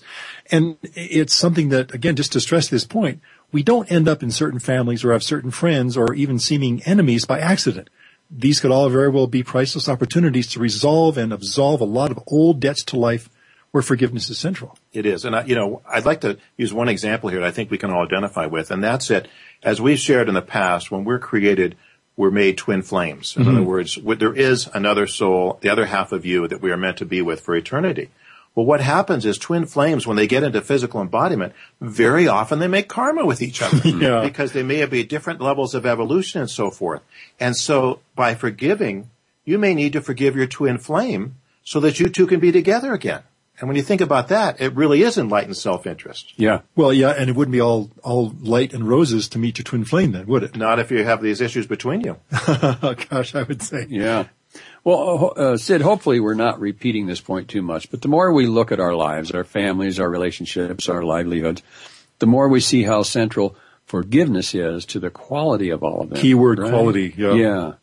and it's something that again, just to stress this point, we don't end up in certain families or have certain friends or even seeming enemies by accident these could all very well be priceless opportunities to resolve and absolve a lot of old debts to life where forgiveness is central. It is. And, I, you know, I'd like to use one example here that I think we can all identify with, and that's it. As we've shared in the past, when we're created, we're made twin flames. In mm-hmm. other words, there is another soul, the other half of you that we are meant to be with for eternity. Well, what happens is twin flames, when they get into physical embodiment, very often they make karma with each other yeah. because they may be different levels of evolution and so forth. And so by forgiving, you may need to forgive your twin flame so that you two can be together again. And when you think about that, it really is enlightened self-interest. Yeah. Well, yeah, and it wouldn't be all, all light and roses to meet your twin flame then, would it? Not if you have these issues between you. oh, gosh, I would say. Yeah. Well, uh, uh, Sid, hopefully we're not repeating this point too much, but the more we look at our lives, our families, our relationships, our livelihoods, the more we see how central forgiveness is to the quality of all of them. Keyword right? quality. Yeah. Yeah.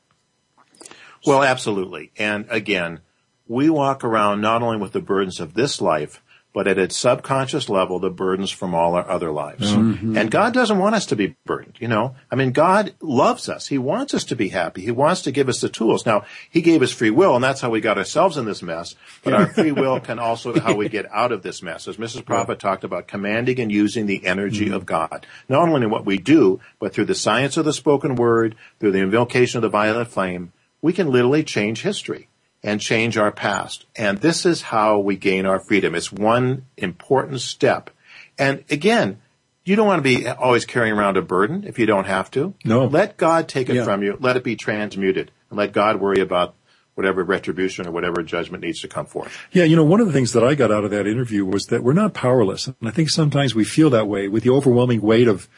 Well, absolutely. And again, we walk around not only with the burdens of this life, but at its subconscious level, the burdens from all our other lives. Mm-hmm. And God doesn't want us to be burdened, you know? I mean, God loves us. He wants us to be happy. He wants to give us the tools. Now, He gave us free will, and that's how we got ourselves in this mess. But our free will can also how we get out of this mess. As Mrs. Prophet talked about, commanding and using the energy mm-hmm. of God. Not only in what we do, but through the science of the spoken word, through the invocation of the violet flame, we can literally change history and change our past. And this is how we gain our freedom. It's one important step. And again, you don't want to be always carrying around a burden if you don't have to. No. Let God take it yeah. from you. Let it be transmuted and let God worry about whatever retribution or whatever judgment needs to come forth. Yeah, you know, one of the things that I got out of that interview was that we're not powerless. And I think sometimes we feel that way with the overwhelming weight of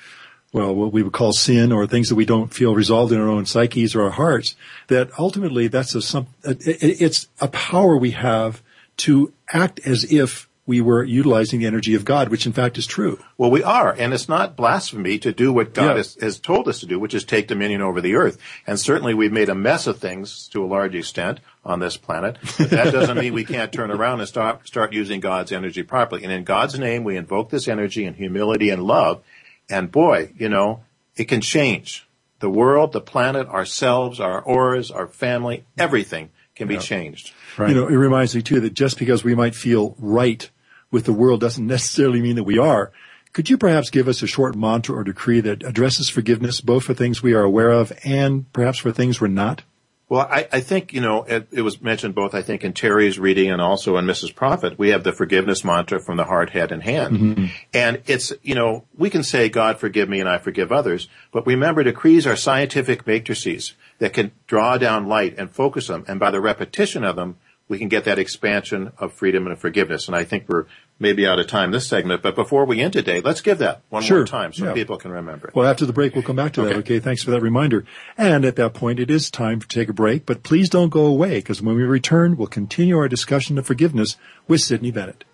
well, what we would call sin or things that we don't feel resolved in our own psyches or our hearts, that ultimately that's a, some, it's a power we have to act as if we were utilizing the energy of God, which in fact is true. Well, we are, and it's not blasphemy to do what God yeah. has, has, told us to do, which is take dominion over the earth. And certainly we've made a mess of things to a large extent on this planet. But that doesn't mean we can't turn around and start, start using God's energy properly. And in God's name, we invoke this energy in humility and love, and boy, you know, it can change. The world, the planet, ourselves, our auras, our family, everything can be yeah. changed. Right. You know, it reminds me too that just because we might feel right with the world doesn't necessarily mean that we are. Could you perhaps give us a short mantra or decree that addresses forgiveness both for things we are aware of and perhaps for things we're not? Well, I, I think, you know, it, it, was mentioned both, I think, in Terry's reading and also in Mrs. Prophet. We have the forgiveness mantra from the heart, head, and hand. Mm-hmm. And it's, you know, we can say, God forgive me and I forgive others, but remember, decrees are scientific matrices that can draw down light and focus them. And by the repetition of them, we can get that expansion of freedom and forgiveness. And I think we're maybe out of time this segment, but before we end today, let's give that one sure. more time so yeah. people can remember it. Well, after the break, we'll come back to that. Okay. okay. Thanks for that reminder. And at that point, it is time to take a break, but please don't go away because when we return, we'll continue our discussion of forgiveness with Sydney Bennett.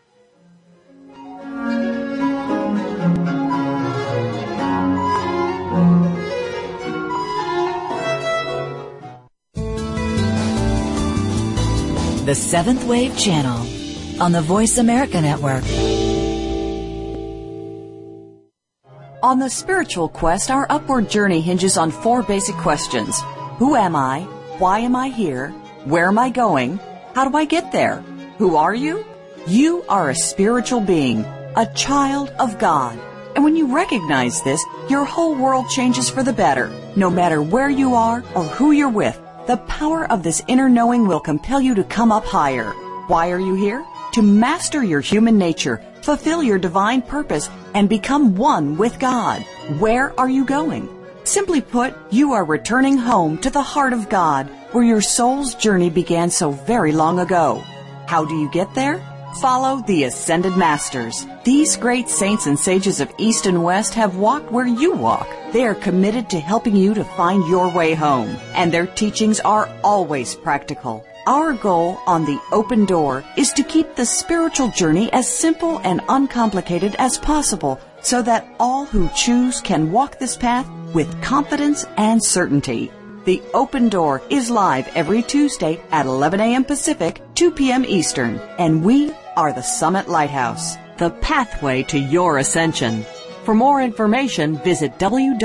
The Seventh Wave Channel on the Voice America Network. On the spiritual quest, our upward journey hinges on four basic questions. Who am I? Why am I here? Where am I going? How do I get there? Who are you? You are a spiritual being, a child of God. And when you recognize this, your whole world changes for the better. No matter where you are or who you're with, the power of this inner knowing will compel you to come up higher. Why are you here? To master your human nature, fulfill your divine purpose, and become one with God. Where are you going? Simply put, you are returning home to the heart of God, where your soul's journey began so very long ago. How do you get there? Follow the Ascended Masters. These great saints and sages of East and West have walked where you walk. They are committed to helping you to find your way home, and their teachings are always practical. Our goal on the open door is to keep the spiritual journey as simple and uncomplicated as possible so that all who choose can walk this path with confidence and certainty. The Open Door is live every Tuesday at 11 a.m. Pacific, 2 p.m. Eastern, and we are the Summit Lighthouse, the pathway to your ascension. For more information, visit www.tsl.org.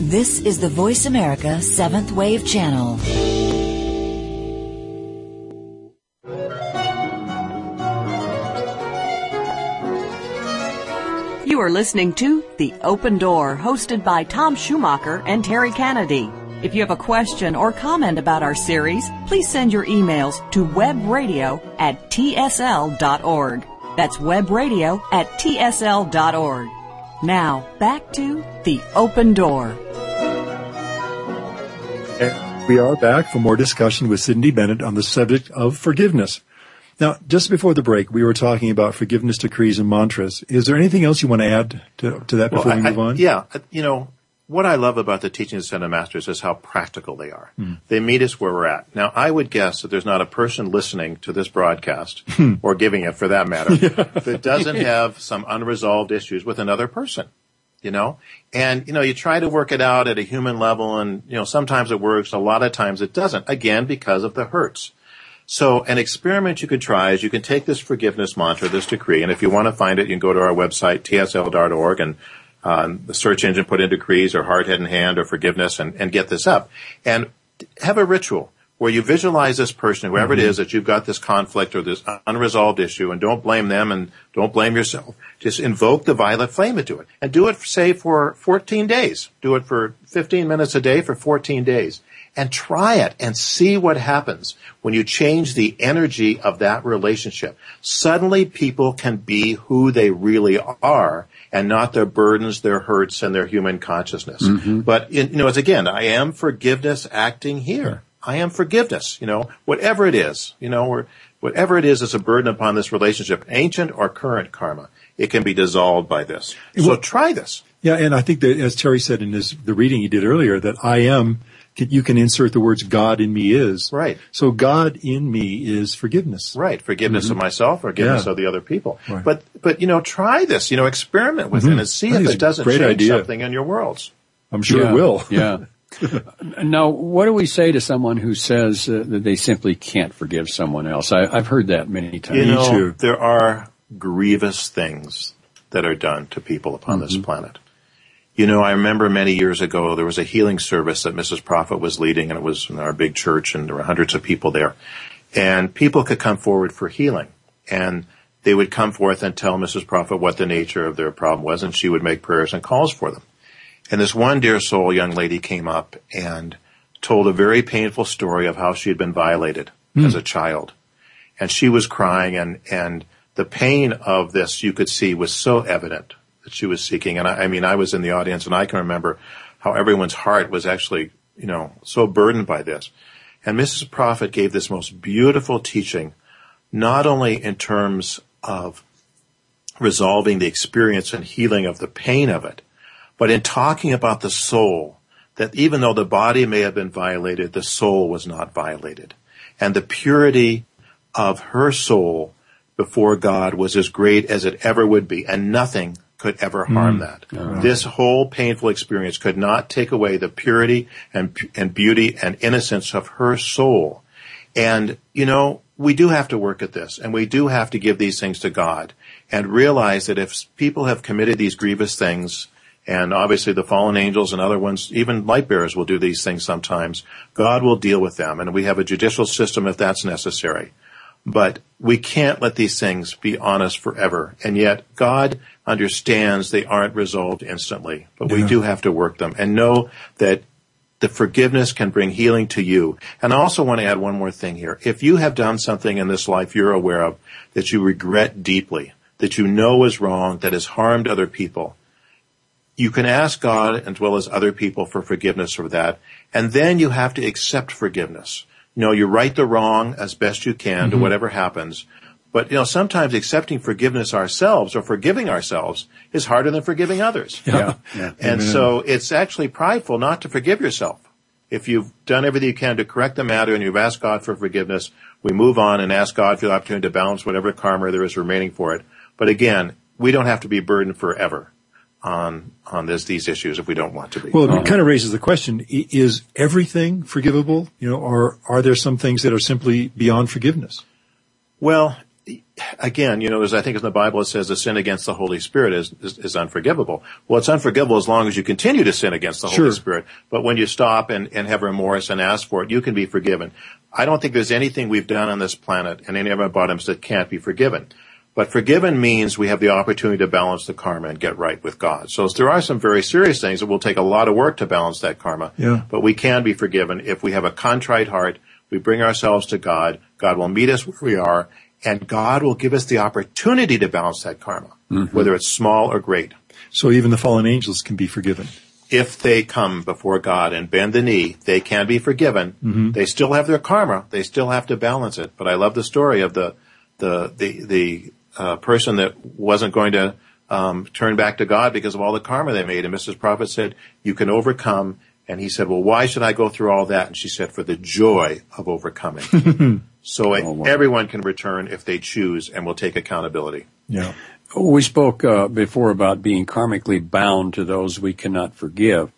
This is the Voice America Seventh Wave Channel. You are listening to The Open Door, hosted by Tom Schumacher and Terry Kennedy. If you have a question or comment about our series, please send your emails to webradio at tsl.org. That's webradio at tsl.org. Now, back to The Open Door. And we are back for more discussion with Sidney Bennett on the subject of forgiveness. Now, just before the break, we were talking about forgiveness decrees and mantras. Is there anything else you want to add to, to that before Well, we move on? Yeah, you know, what I love about the teachings of Ascended Masters is how practical they are. Hmm. They meet us where we're at. Now, I would guess that there's not a person listening to this broadcast, Hmm. or giving it for that matter, that doesn't have some unresolved issues with another person. You know, and you know, you try to work it out at a human level, and you know, sometimes it works, a lot of times it doesn't. Again, because of the hurts. So an experiment you could try is you can take this forgiveness mantra, this decree, and if you want to find it, you can go to our website, tsl.org, and um, the search engine put in decrees or heart, head, and hand or forgiveness and, and get this up. And have a ritual where you visualize this person, whoever it is that you've got this conflict or this unresolved issue, and don't blame them and don't blame yourself. Just invoke the violet flame into it. And do it, say, for 14 days. Do it for 15 minutes a day for 14 days and try it and see what happens when you change the energy of that relationship. Suddenly people can be who they really are and not their burdens, their hurts, and their human consciousness. Mm-hmm. But, in, you know, it's again, I am forgiveness acting here. I am forgiveness, you know, whatever it is, you know, or whatever it is that's a burden upon this relationship, ancient or current karma, it can be dissolved by this. So try this. Yeah, and I think that as Terry said in his the reading he did earlier, that I am you can insert the words God in me is. Right. So God in me is forgiveness. Right, forgiveness of myself, forgiveness Mm-hmm. Yeah. of the other people. Right. But but you know, try this. You know, experiment with it and see I think if it doesn't change idea. something in your worlds. I'm sure yeah, it will. yeah. now, what do we say to someone who says uh, that they simply can't forgive someone else? I, I've heard that many times. You know, there are grievous things that are done to people upon Mm-hmm. this planet. You know, I remember many years ago there was a healing service that Mrs. Prophet was leading, and it was in our big church, and there were hundreds of people there. And people could come forward for healing, and they would come forth and tell Mrs. Prophet what the nature of their problem was, and she would make prayers and calls for them. And this one dear soul young lady came up and told a very painful story of how she had been violated hmm. as a child. And she was crying and, and the pain of this you could see was so evident that she was seeking. And I, I mean, I was in the audience and I can remember how everyone's heart was actually, you know, so burdened by this. And Mrs. Prophet gave this most beautiful teaching, not only in terms of resolving the experience and healing of the pain of it, but in talking about the soul, that even though the body may have been violated, the soul was not violated. And the purity of her soul before God was as great as it ever would be, and nothing could ever harm mm. that. This whole painful experience could not take away the purity and, and beauty and innocence of her soul. And, you know, we do have to work at this and we do have to give these things to God and realize that if people have committed these grievous things, and obviously the fallen angels and other ones, even light bearers will do these things sometimes, God will deal with them and we have a judicial system if that's necessary. But we can't let these things be on us forever. And yet God understands they aren't resolved instantly, but we do have to work them and know that the forgiveness can bring healing to you. And I also want to add one more thing here. If you have done something in this life you're aware of that you regret deeply, that you know is wrong, that has harmed other people, you can ask God as well as other people for forgiveness for that. And then you have to accept forgiveness. You know, you right the wrong as best you can to mm-hmm. whatever happens. But, you know, sometimes accepting forgiveness ourselves or forgiving ourselves is harder than forgiving others. Yeah. yeah. And so it's actually prideful not to forgive yourself. If you've done everything you can to correct the matter and you've asked God for forgiveness, we move on and ask God for the opportunity to balance whatever karma there is remaining for it. But again, we don't have to be burdened forever on on this these issues if we don't want to be. Well, it kind of raises the question: Is everything forgivable? You know, or are there some things that are simply beyond forgiveness? Well, again, you know, as I think in the Bible it says, the sin against the Holy Spirit is, is, is unforgivable. Well, it's unforgivable as long as you continue to sin against the Sure. Holy Spirit. But when you stop and, and have remorse and ask for it, you can be forgiven. I don't think there's anything we've done on this planet and any of our bottoms that can't be forgiven. But forgiven means we have the opportunity to balance the karma and get right with God. So there are some very serious things that will take a lot of work to balance that karma. Yeah. But we can be forgiven if we have a contrite heart. We bring ourselves to God. God will meet us where we are and God will give us the opportunity to balance that karma, whether it's small or great. So even the fallen angels can be forgiven. If they come before God and bend the knee, they can be forgiven. They still have their karma. They still have to balance it. But I love the story of the the the the uh, person that wasn't going to um, turn back to God because of all the karma they made. And Mrs. Prophet said, "You can overcome." And he said, "Well, why should I go through all that?" And she said, "For the joy of overcoming." so wow. everyone can return if they choose, and will take accountability. Yeah. We spoke uh, before about being karmically bound to those we cannot forgive.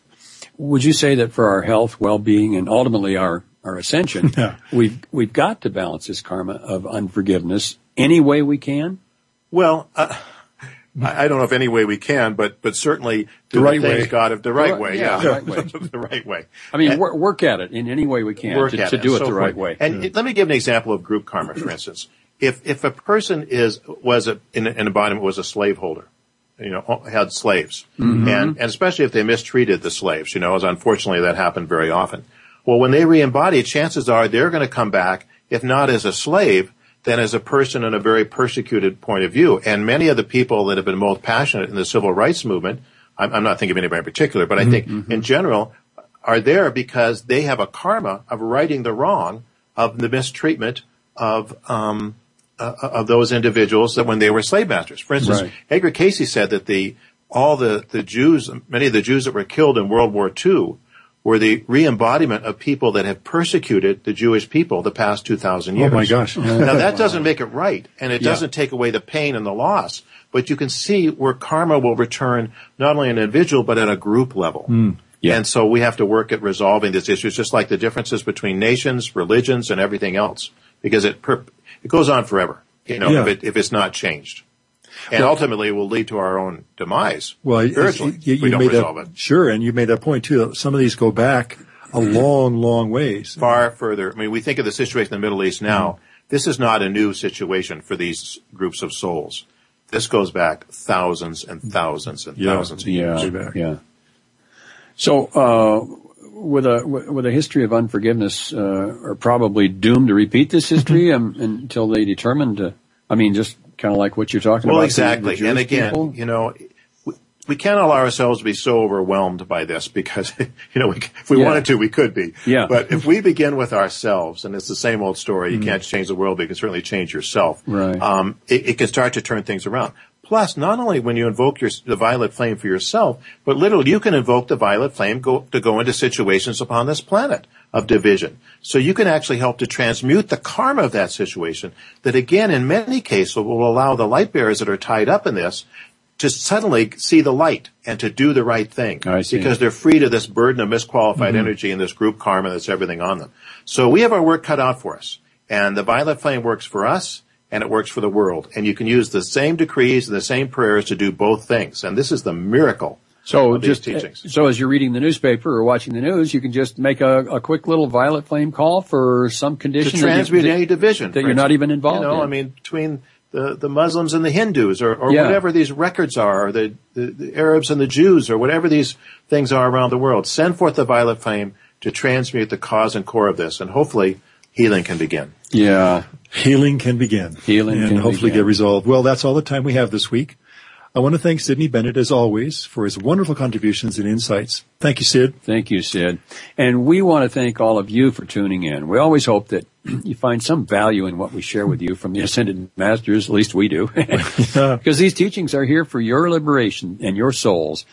Would you say that for our health, well-being, and ultimately our our ascension, Yeah. we've we've got to balance this karma of unforgiveness any way we can? Well, uh, I I don't know if any way we can, but but certainly The right things way. God of the right right- way, yeah, yeah, the right way. the right way. I mean, And- work, work at it in any way we can work to, to it do it so the right way. And it- let me give an example of group karma, for instance. If if a person is was a, in an embodiment was a slaveholder, you know, had slaves, Mm-hmm. and and especially if they mistreated the slaves, you know, as unfortunately that happened very often. Well, when they re-embody, chances are they're going to come back, if not as a slave, then as a person in a very persecuted point of view. And many of the people that have been most passionate in the civil rights movement, I'm, I'm not thinking of anybody in particular, but I think in general, are there because they have a karma of righting the wrong of the mistreatment of um, uh, of those individuals that when they were slave masters. For instance, Right. Edgar Cayce said that the all the the Jews, many of the Jews that were killed in World War II, were the re-embodiment of people that have persecuted the Jewish people the past two thousand years. Oh my gosh. Now that doesn't make it right, and it Yeah. doesn't take away the pain and the loss. But you can see where karma will return not only an individual but at a group level. Hmm. Yeah. And so we have to work at resolving these issues, just like the differences between nations, religions, and everything else, because it per- it goes on forever. You know, Yeah. if it if it's not changed, and ultimately it will lead to our own demise. Well, spiritually, you, if we you don't resolve that it sure, and you made that point too. that Some of these go back a long, long ways. far further. I mean, we think of the situation in the Middle East now. This is not a new situation for these groups of souls. This goes back thousands and thousands and Yeah. thousands of Yeah, years. back. yeah. So, uh, with a with a history of unforgiveness, uh, are probably doomed to repeat this history um, until they determine to. I mean, just kind of like what you're talking Well, about. the- exactly. and again, people. you know, we, we can't allow ourselves to be so overwhelmed by this because, you know, we, if we Yeah. wanted to, we could be. Yeah. But if we begin with ourselves, and it's the same old story, you can't change the world, but you can certainly change yourself. Right. Um, it, it can start to turn things around. Plus, not only when you invoke your, the violet flame for yourself, but literally you can invoke the violet flame go, to go into situations upon this planet of division. So you can actually help to transmute the karma of that situation that again, in many cases, will allow the light bearers that are tied up in this to suddenly see the light and to do the right thing see. because they're free of this burden of misqualified mm-hmm. energy and this group karma that's everything on them. So we have our work cut out for us. And the violet flame works for us and it works for the world. And you can use the same decrees and the same prayers to do both things. And this is the miracle So of these just teachings. so as you're reading the newspaper or watching the news, you can just make a, a quick little violet flame call for some condition you- transmute any division that you're not even involved You know, in. I mean, between the, the Muslims and the Hindus, or, or Yeah. whatever these records are, or the, the, the Arabs and the Jews, or whatever these things are around the world. Send forth the violet flame to transmute the cause and core of this, and hopefully healing can begin. Yeah. Healing can begin. Healing and can hopefully begin. get resolved. Well, that's all the time we have this week. I want to thank Sidney Bennett as always for his wonderful contributions and insights. Thank you, Sid. Thank you, Sid. And we want to thank all of you for tuning in. We always hope that you find some value in what we share with you from the Ascended Masters, at least we do. Because these teachings are here for your liberation and your souls.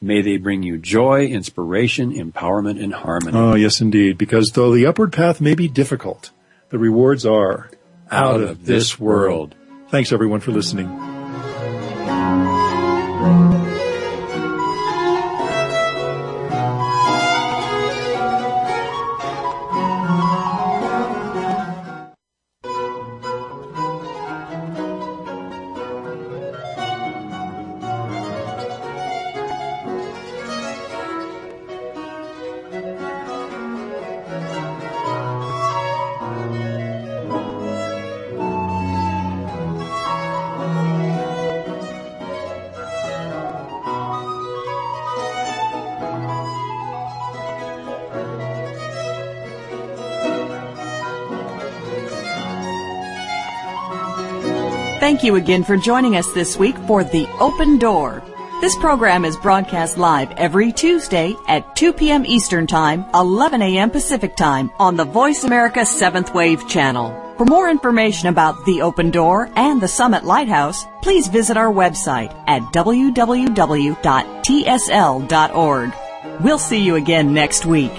May they bring you joy, inspiration, empowerment, and harmony. Oh, yes, indeed. Because though the upward path may be difficult, the rewards are out, of this world. Thanks everyone for listening. You again for joining us this week for The Open Door. This program is broadcast live every Tuesday at 2 p.m. Eastern Time, 11 a.m. Pacific Time on the Voice America 7th Wave channel. For more information about The Open Door and the Summit Lighthouse, please visit our website at www.tsl.org. We'll see you again next week.